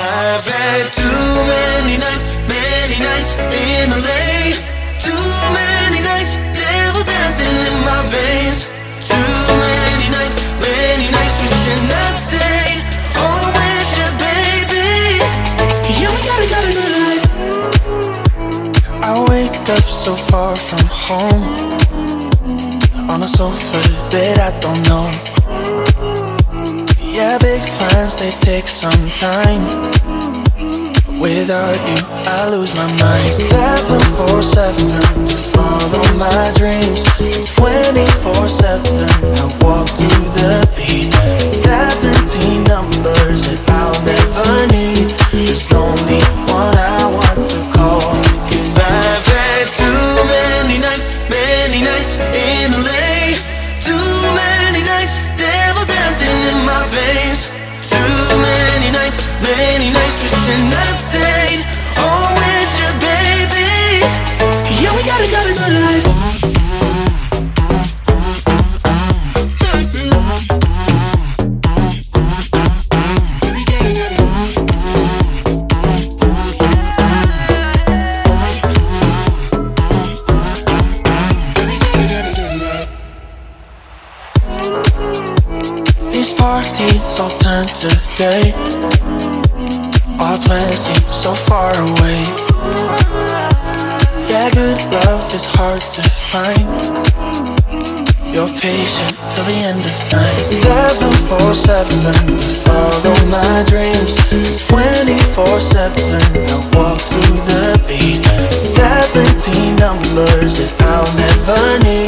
I've had too many nights, many nights in LA. Too many nights, devil dancing in my veins. Too many nights, many nights wishing I'd stayed oh, home with you, baby. Yeah, we gotta, gotta good life. I wake up so far from home on a sofa that I don't know. Yeah, big plans, they take some time. Without you, I lose my mind. 747 to follow my dreams. 24 7, I walk to the beat. 17 numbers that I'll never need. There's only one I want to call. Nights wishing 24-7 Follow my dreams. 24-7 I walk to the beat. 17 numbers that I'll never need.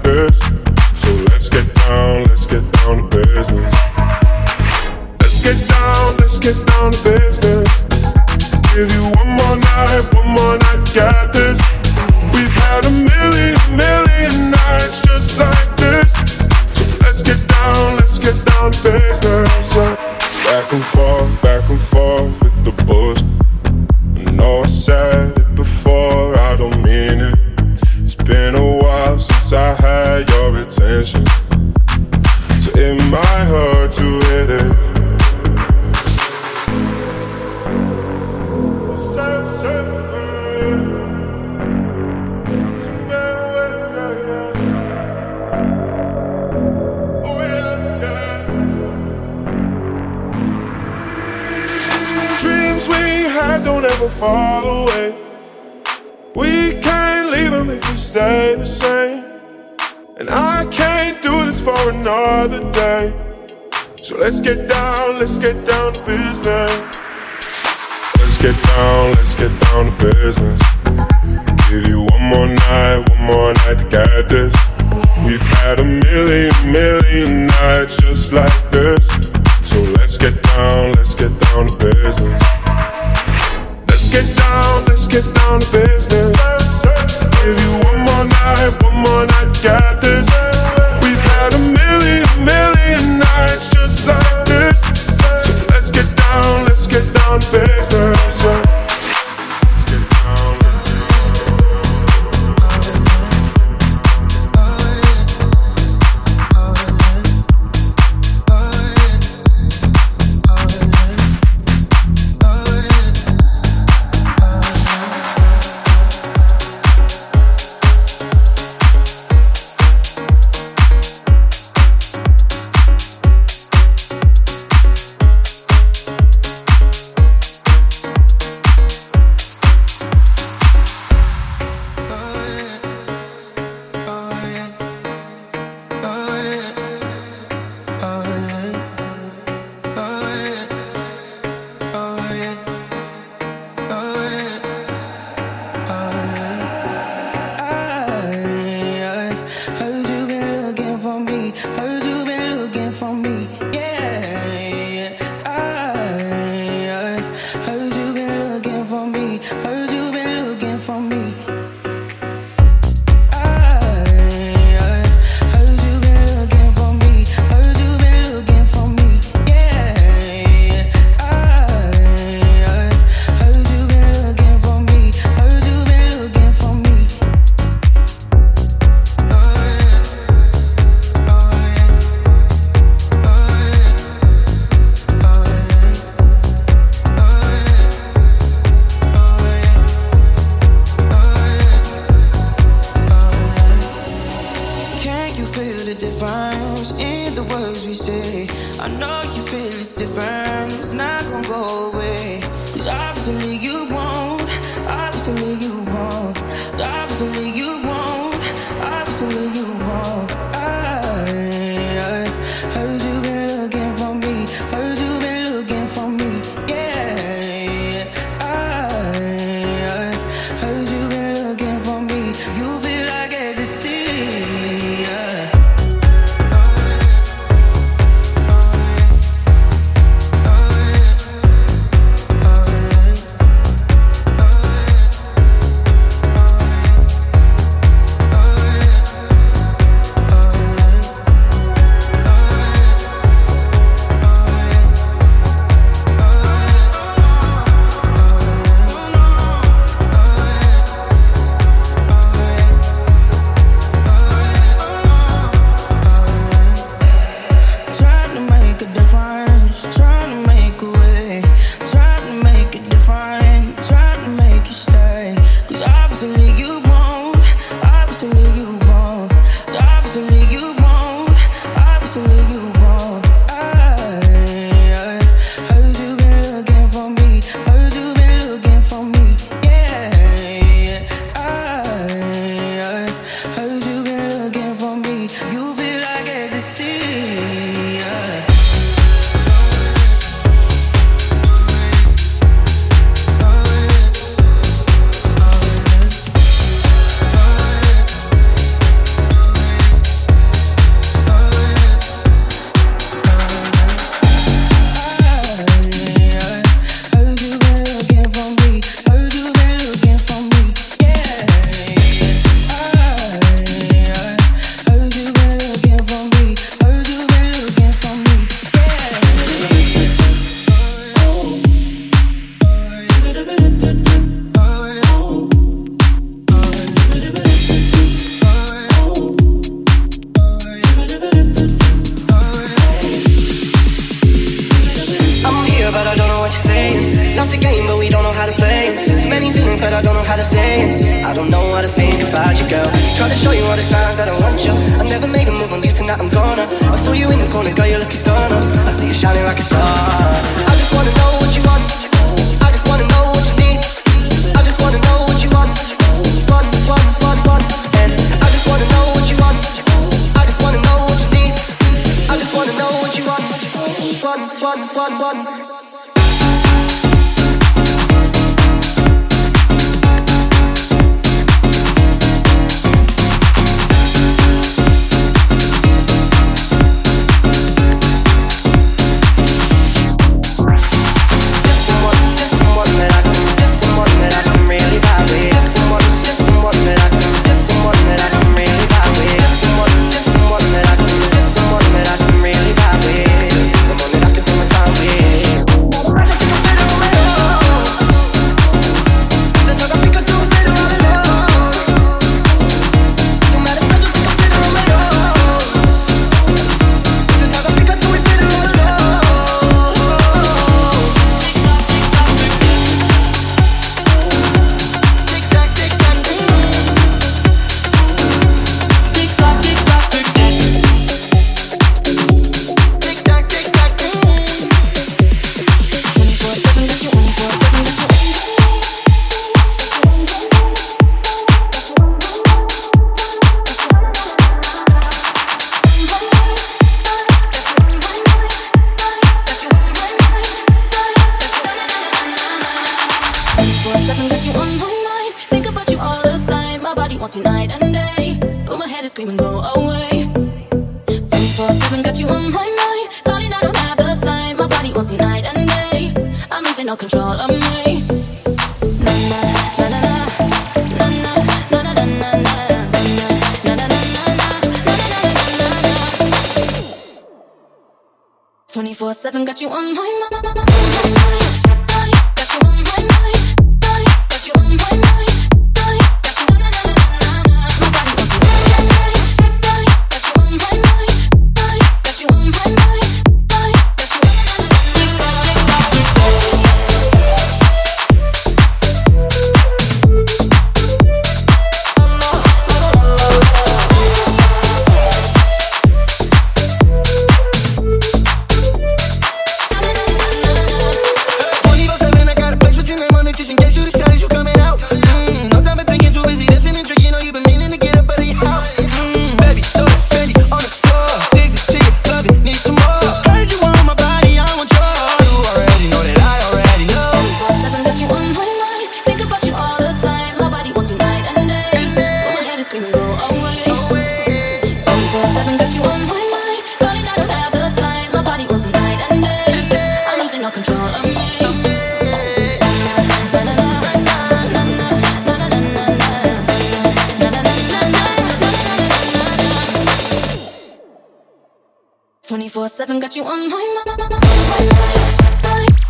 24-7, got you on my mind.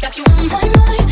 Got you on my mind.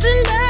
And back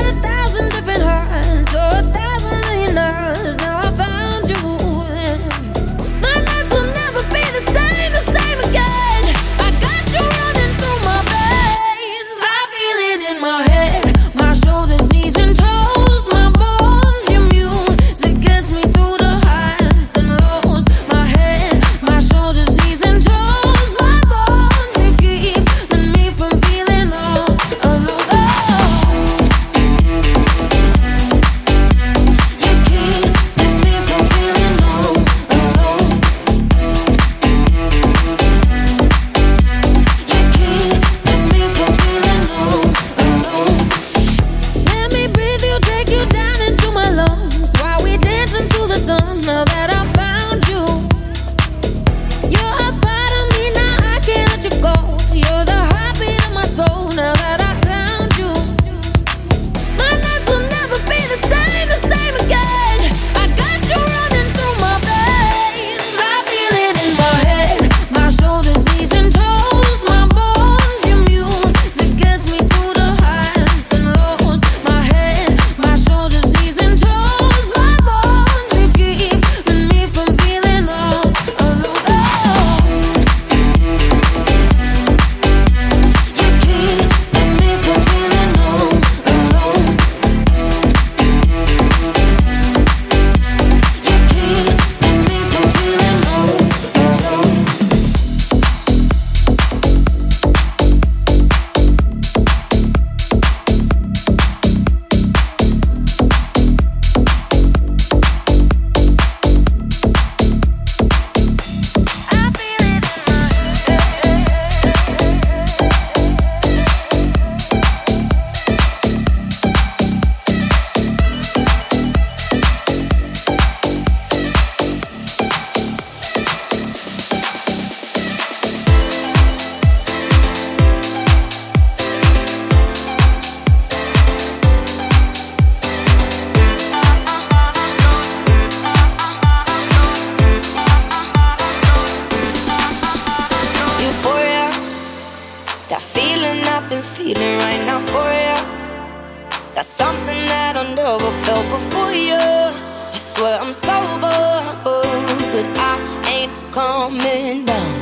coming down.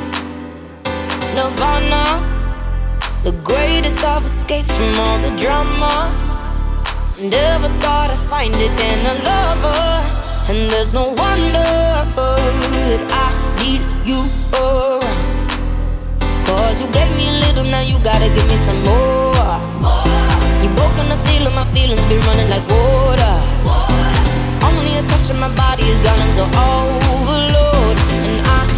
Nirvana, the greatest of escapes from all the drama. Never thought I'd find it in a lover, and there's no wonder that I need you around. Cause you gave me a little, now you gotta give me some more. You broke on the seal of my feelings, been running like water. water. Only a touch of my body is gone into over and I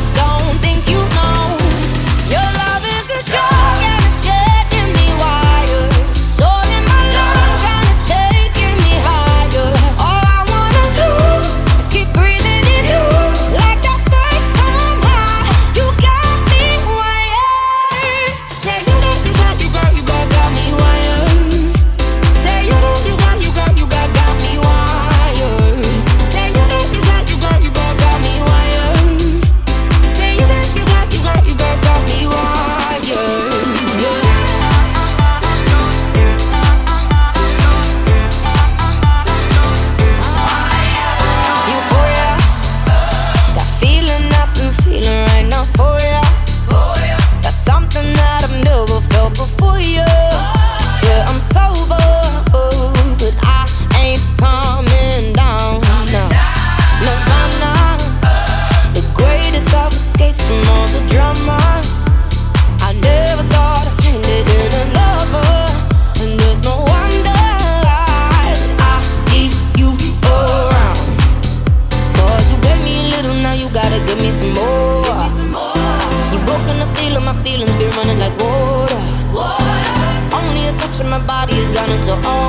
so all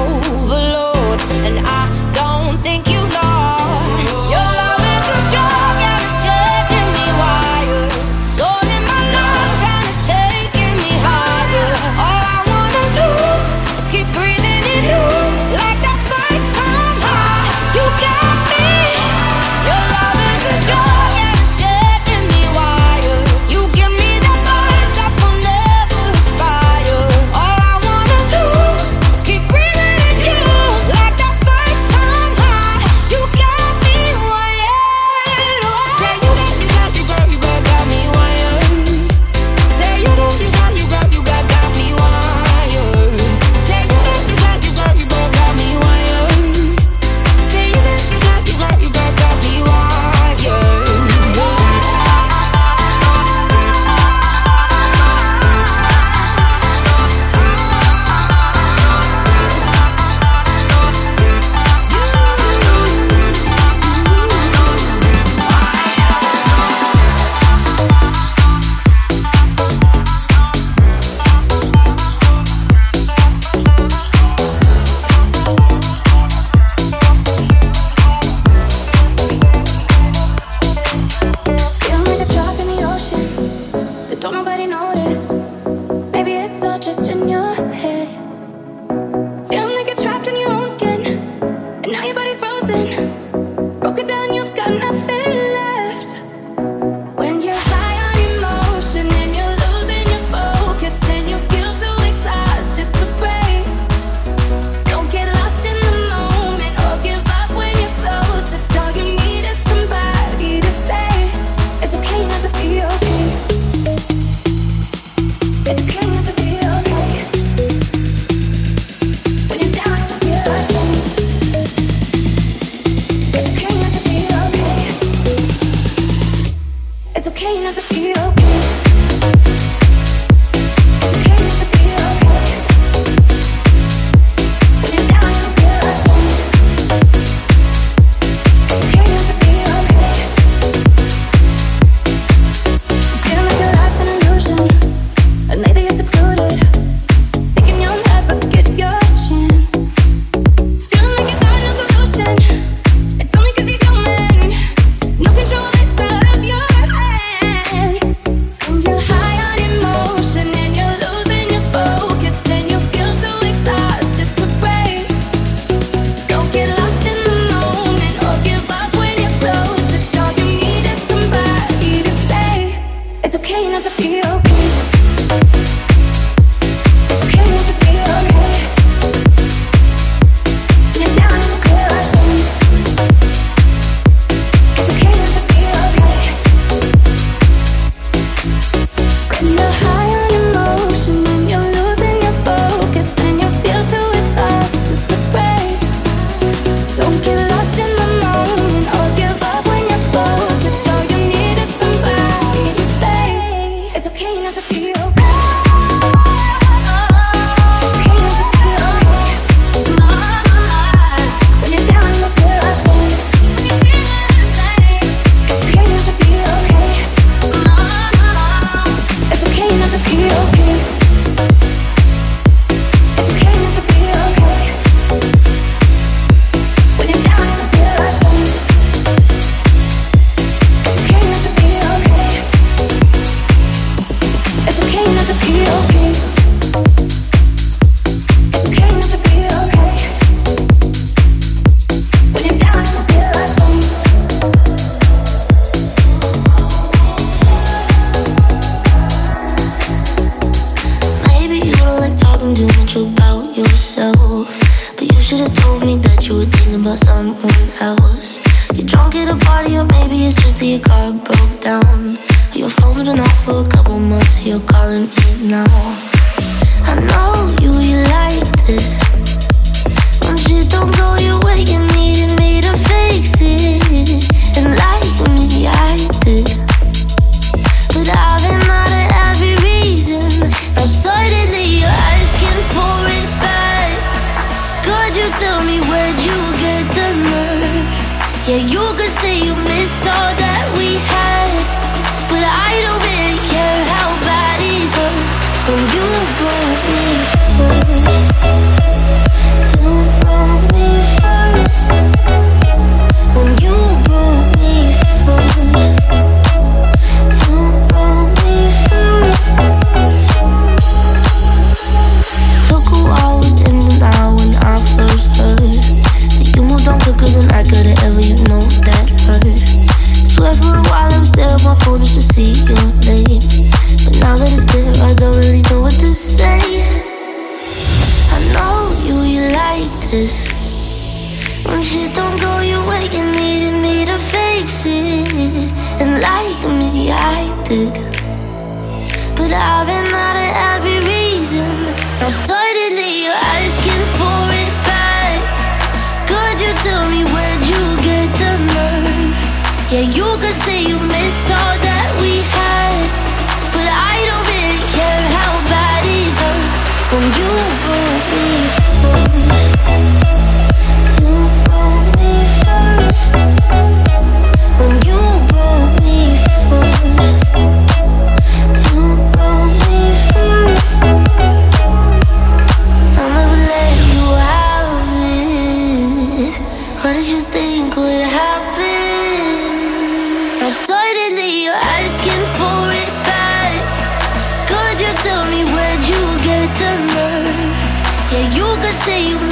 Yeah, you could say you see you late. But now that it's there, I don't really know what to say. I know you, you like this. When shit don't go your way, you needed me to fix it. And like me, I did. But I've been out of every reason. Now suddenly you're asking for it back. Could you tell me where'd you get the nerve? Yeah, you could say you miss all that. When you say you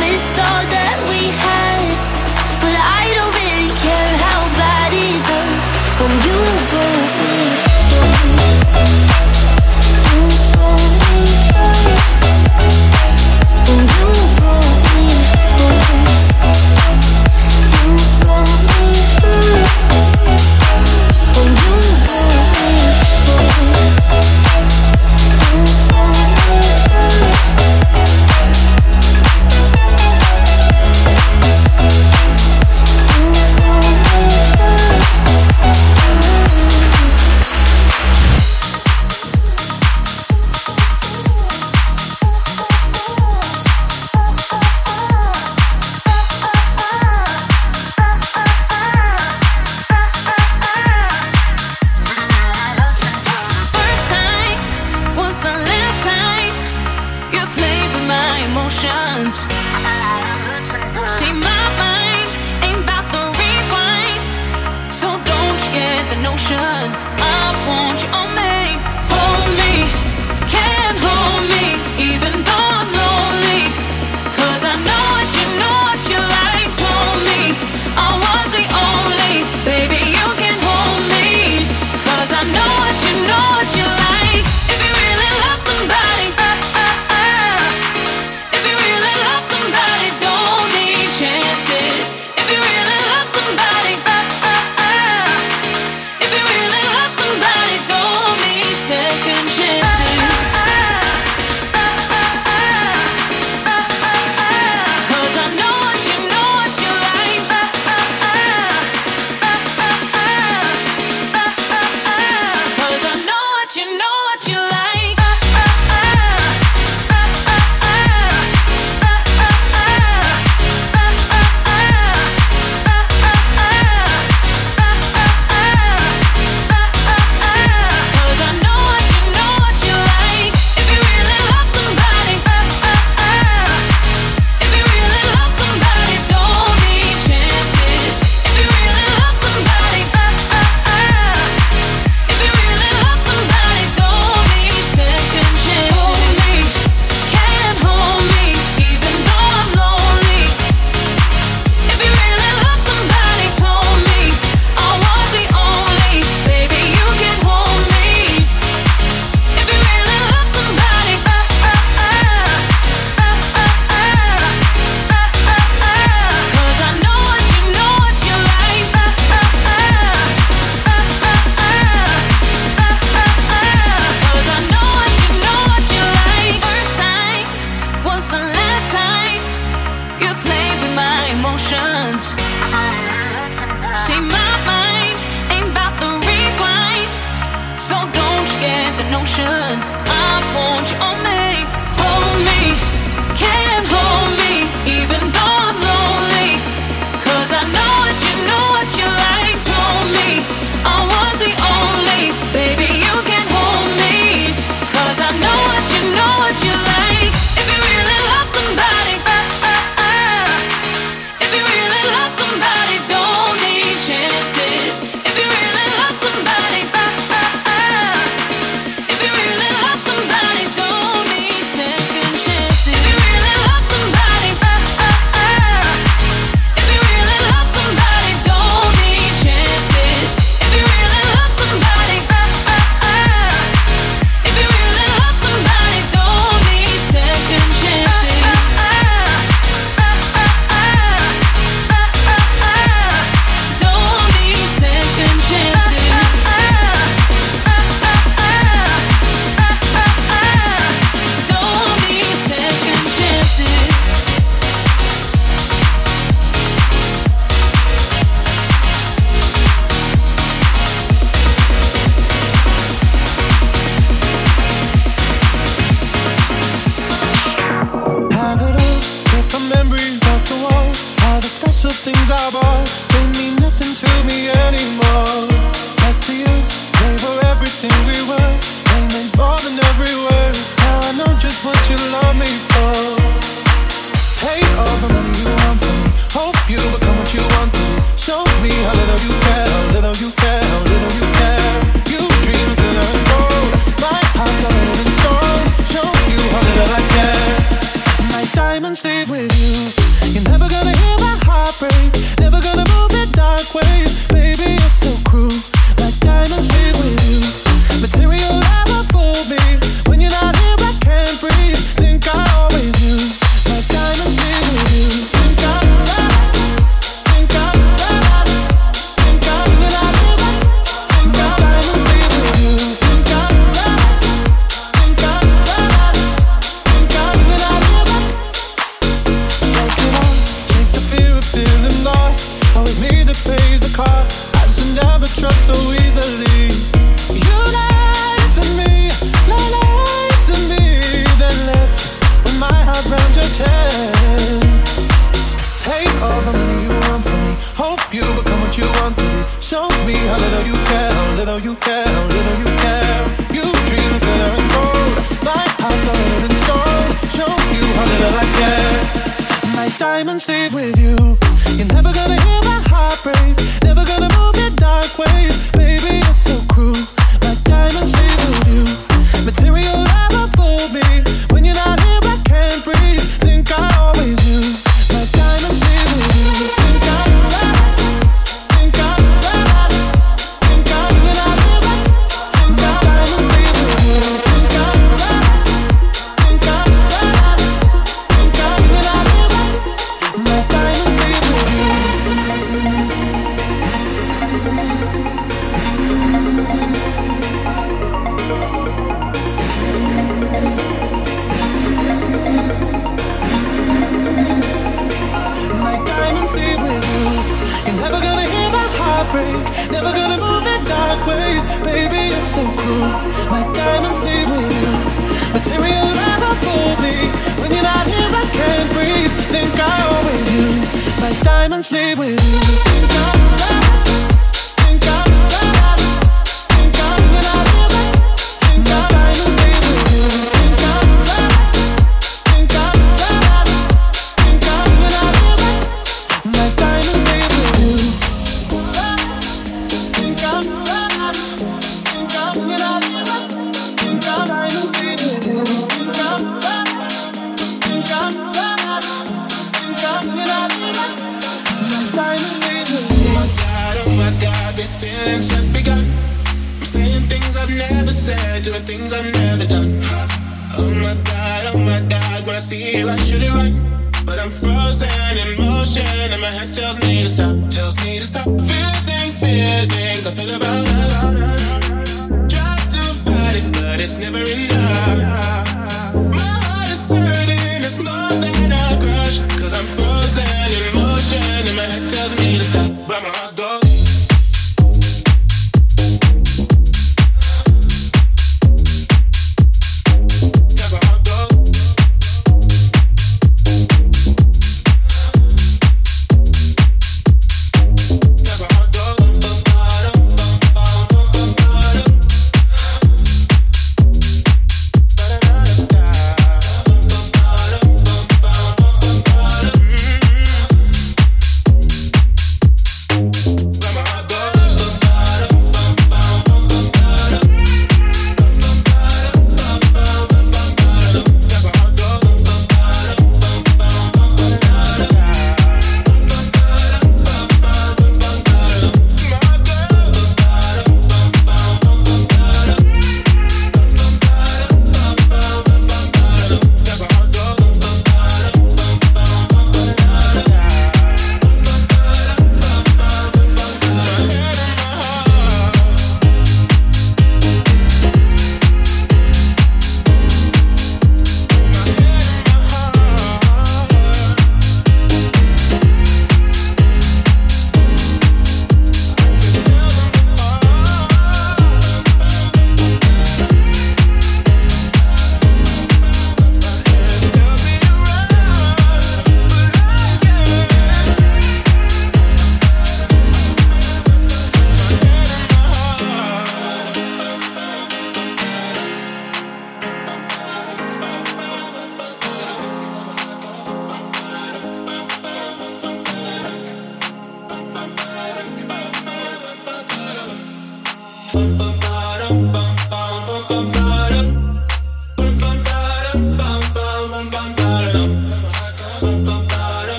stop, tells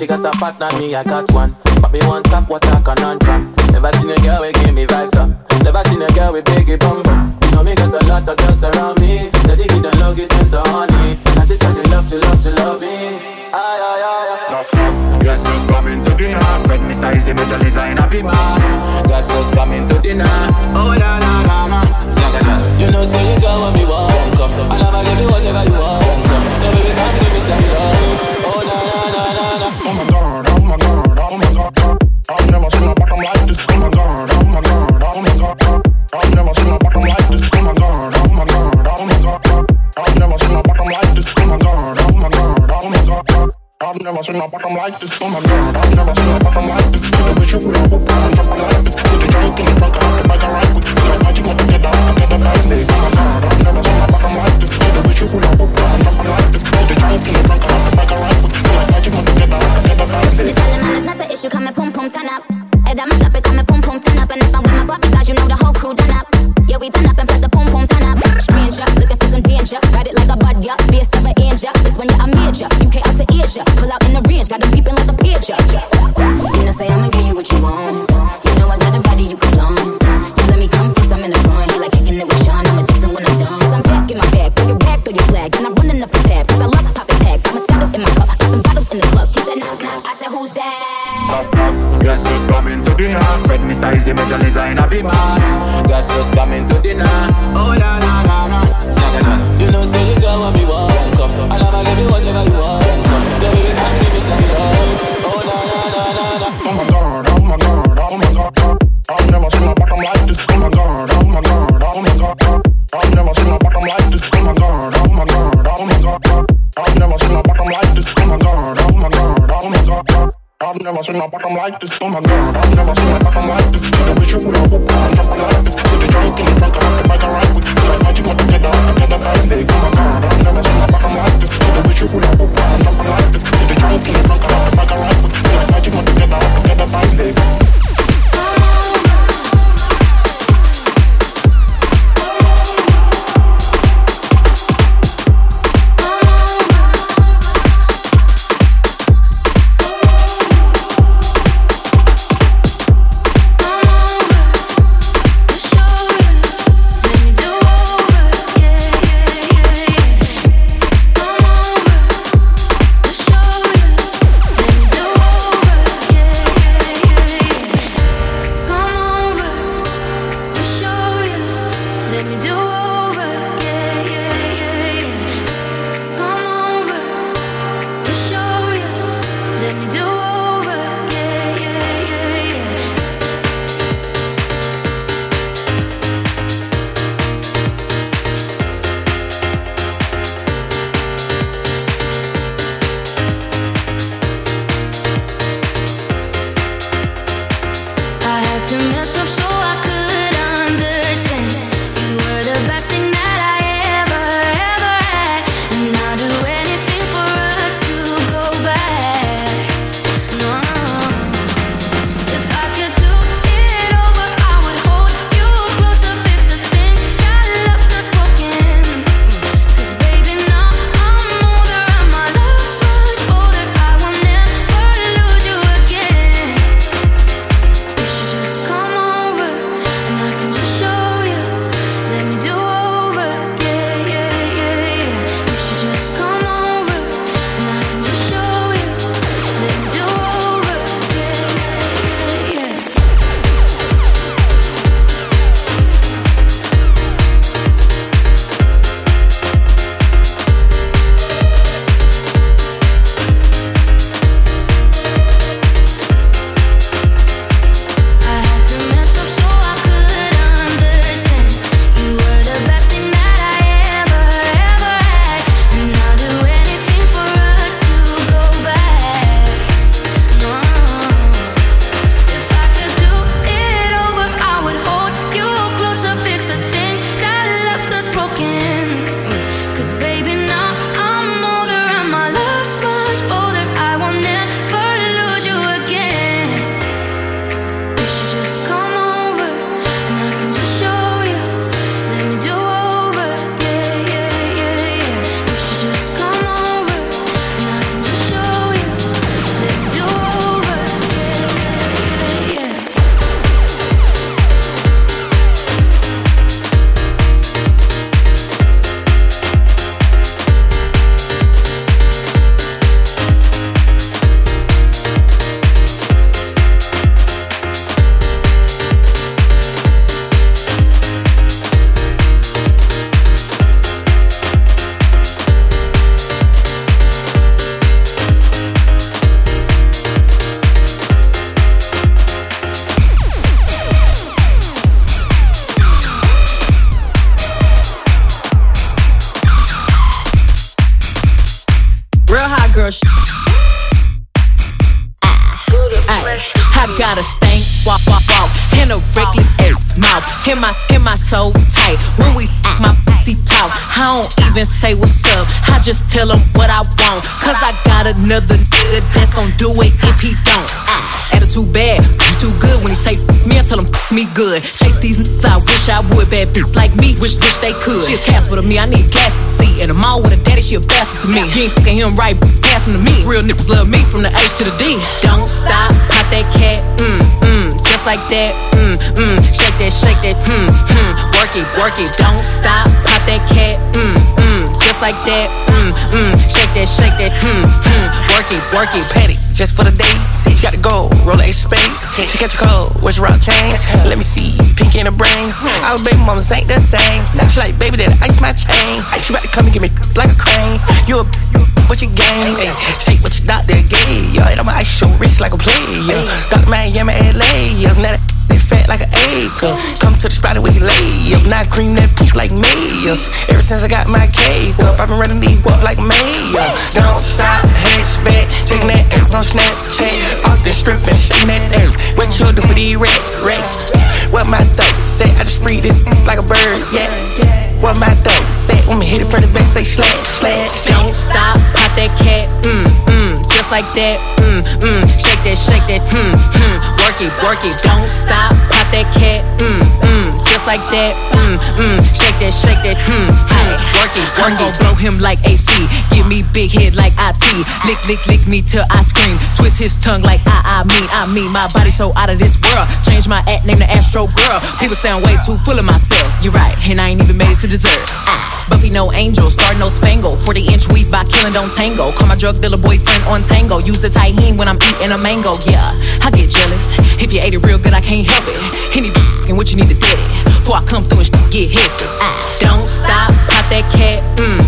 She got a partner, me I got one. Me want top, what I can on from. Never seen a girl we give me vibes some. Never seen a girl with biggie bum bum. You know me got a lot of girls around me. Steady give them love, give them the honey. And this how they love to love to love me. Aye aye aye aye. Guess who's coming to dinner? Fred Mr. Easy Major Designer be man. Guess who's coming to dinner? Oh na na na na. You know say you got what me want. Come. I never give you whatever you want. Come. So baby come give me some love. Never seen a bottom like this. Oh my god, I've never seen a bottom like this. See the way you hula hoop and jump like this. See the junk in the trunk, I have to bag a right quick. Feel like magic, want to get down, get the dice leg. Oh my god, I've never seen a bottom like this. See the way you hula hoop and jump like this. See the junk in the trunk, I have to bag a right quick. Feel like magic, want to get down, get the dice leg. Tell him it's not an issue, come and pum pum turn up. Head on my shop, it come and pum pum turn up. And if I'm with my puppies, you know the whole crew done up. Yeah, we done up and put the pum pum turn up. Stranger, looking for some danger. Ride it like a bud, yeah. Face of an angel. This when you're a major. UK out to Pull out in the range, got them peeping like a pager. You know, say I'ma give you what you want. You know I got a body you can flaunt. You let me come first, I'm in the front. He like kicking it with Sean. I'm a distant when I'm done. Cause I'm back in my bag. Throw your bag, throw your flag. And I'm running up a tab. Cause I love popping tags. I'm a scallop in my cup. Popping bottles in the club. He said, knock, knock. I said, who's that? Guess who's coming to dinner? Fred Mr. Easy Major Designer I be man. Guess who's coming to dinner? Oh na na na na. You know say like this. Oh my god, I've never seen a bottom like this. See the way you hula hoop and jump like this. See the junk in the trunk, that, mm, mm. Shake that, shake that, hmm, hmm. Work it, work it, don't stop, pop that cat, mm, mm, just like that, mm, mm. Shake that, shake that, hmm, hmm. Work it, work it, petty, just for the day. See, you got to go, roll a spade. She catch a cold, where's your rock chains? Let me see, pink in the brain. Our baby mamas ain't the same. Now she like, baby, that ice my chain. She about to come and give me like a crane. You a what you game? Ay, shake what your doctor gave. Yo, I'm ice your like a player. Dr. Miami, LA. Yes, now that they fat like an acre. Come to the spot where you lay up. Not cream that poop like mayors. Ever since I got my cake up, I've been running these up like mayor. Don't stop, hatchback. Taking that ass on Snapchat. Off the strip and shaking that ass. What you do for these rats? Rats. What my throat say? I just free this like a bird, yeah. What my throat say? When me hit it from the back, say slash, slash. Don't stop, pop that cat, mm, just like that, mm, mm. Shake that, shake that, hmm, hmm. Work it, work it, don't stop, pop that cat, mm, mm, just like that, mm, mm. Shake that, shake that, hmm, hmm. Work it, work it, blow him like AC. Give me big head like IT. Lick, lick, lick me till I scream. Twist his tongue like I, I mean, I mean. My body so out of this world. Change my act, name the Astro Girl. People sound way too full of myself. You're right, and I ain't even made it to dessert. Ah, Buffy no angel, star no spangle. 40 inch weave by killing don't tango. Call my drug dealer boyfriend on tango. Use the Tajín when I'm eating a mango. Yeah, I get jealous. If you ate it real good, I can't help it. Any and what you need to get it. Before I come through and get hefty. Ah, don't stop, pop that cat, mm,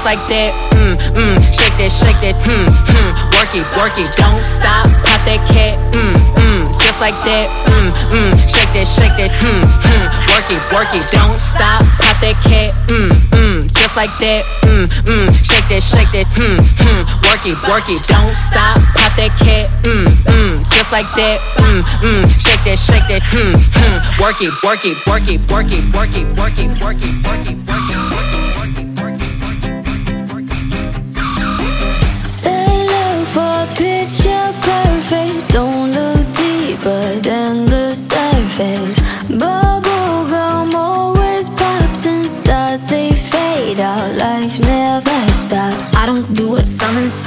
just like that, mm, mm. Shake that, shake that, hmm, hmm. Work it, work it, don't stop, pop that cat, mm, mm, just like that, mm, mm. Shake that, shake that, hmm, hmm. Work it, work it, don't stop, pop that cat, mm, mm, just like that, mm, mm. Shake that, shake that, hmm, hmm. Work it, work it, don't stop, pop that cat, mm, mm. Just like that, mm, mm. Shake that, shake that, hmm, hmm. Work it, work it, work it, work it, work it, work it, work it, work it, work it. They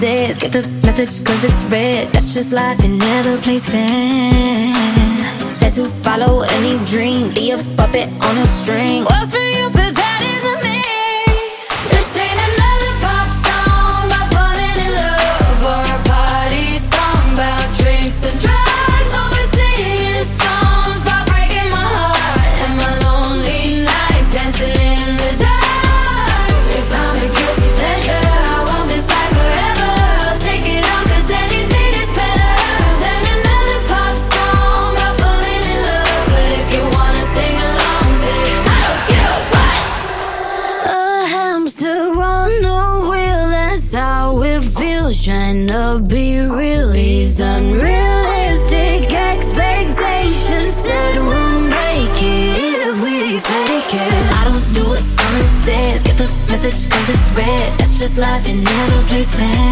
Get the message cause it's red. That's just life and never plays fair. Said to follow any dream. Be a puppet on a string. Works for you, but life, it never plays fair.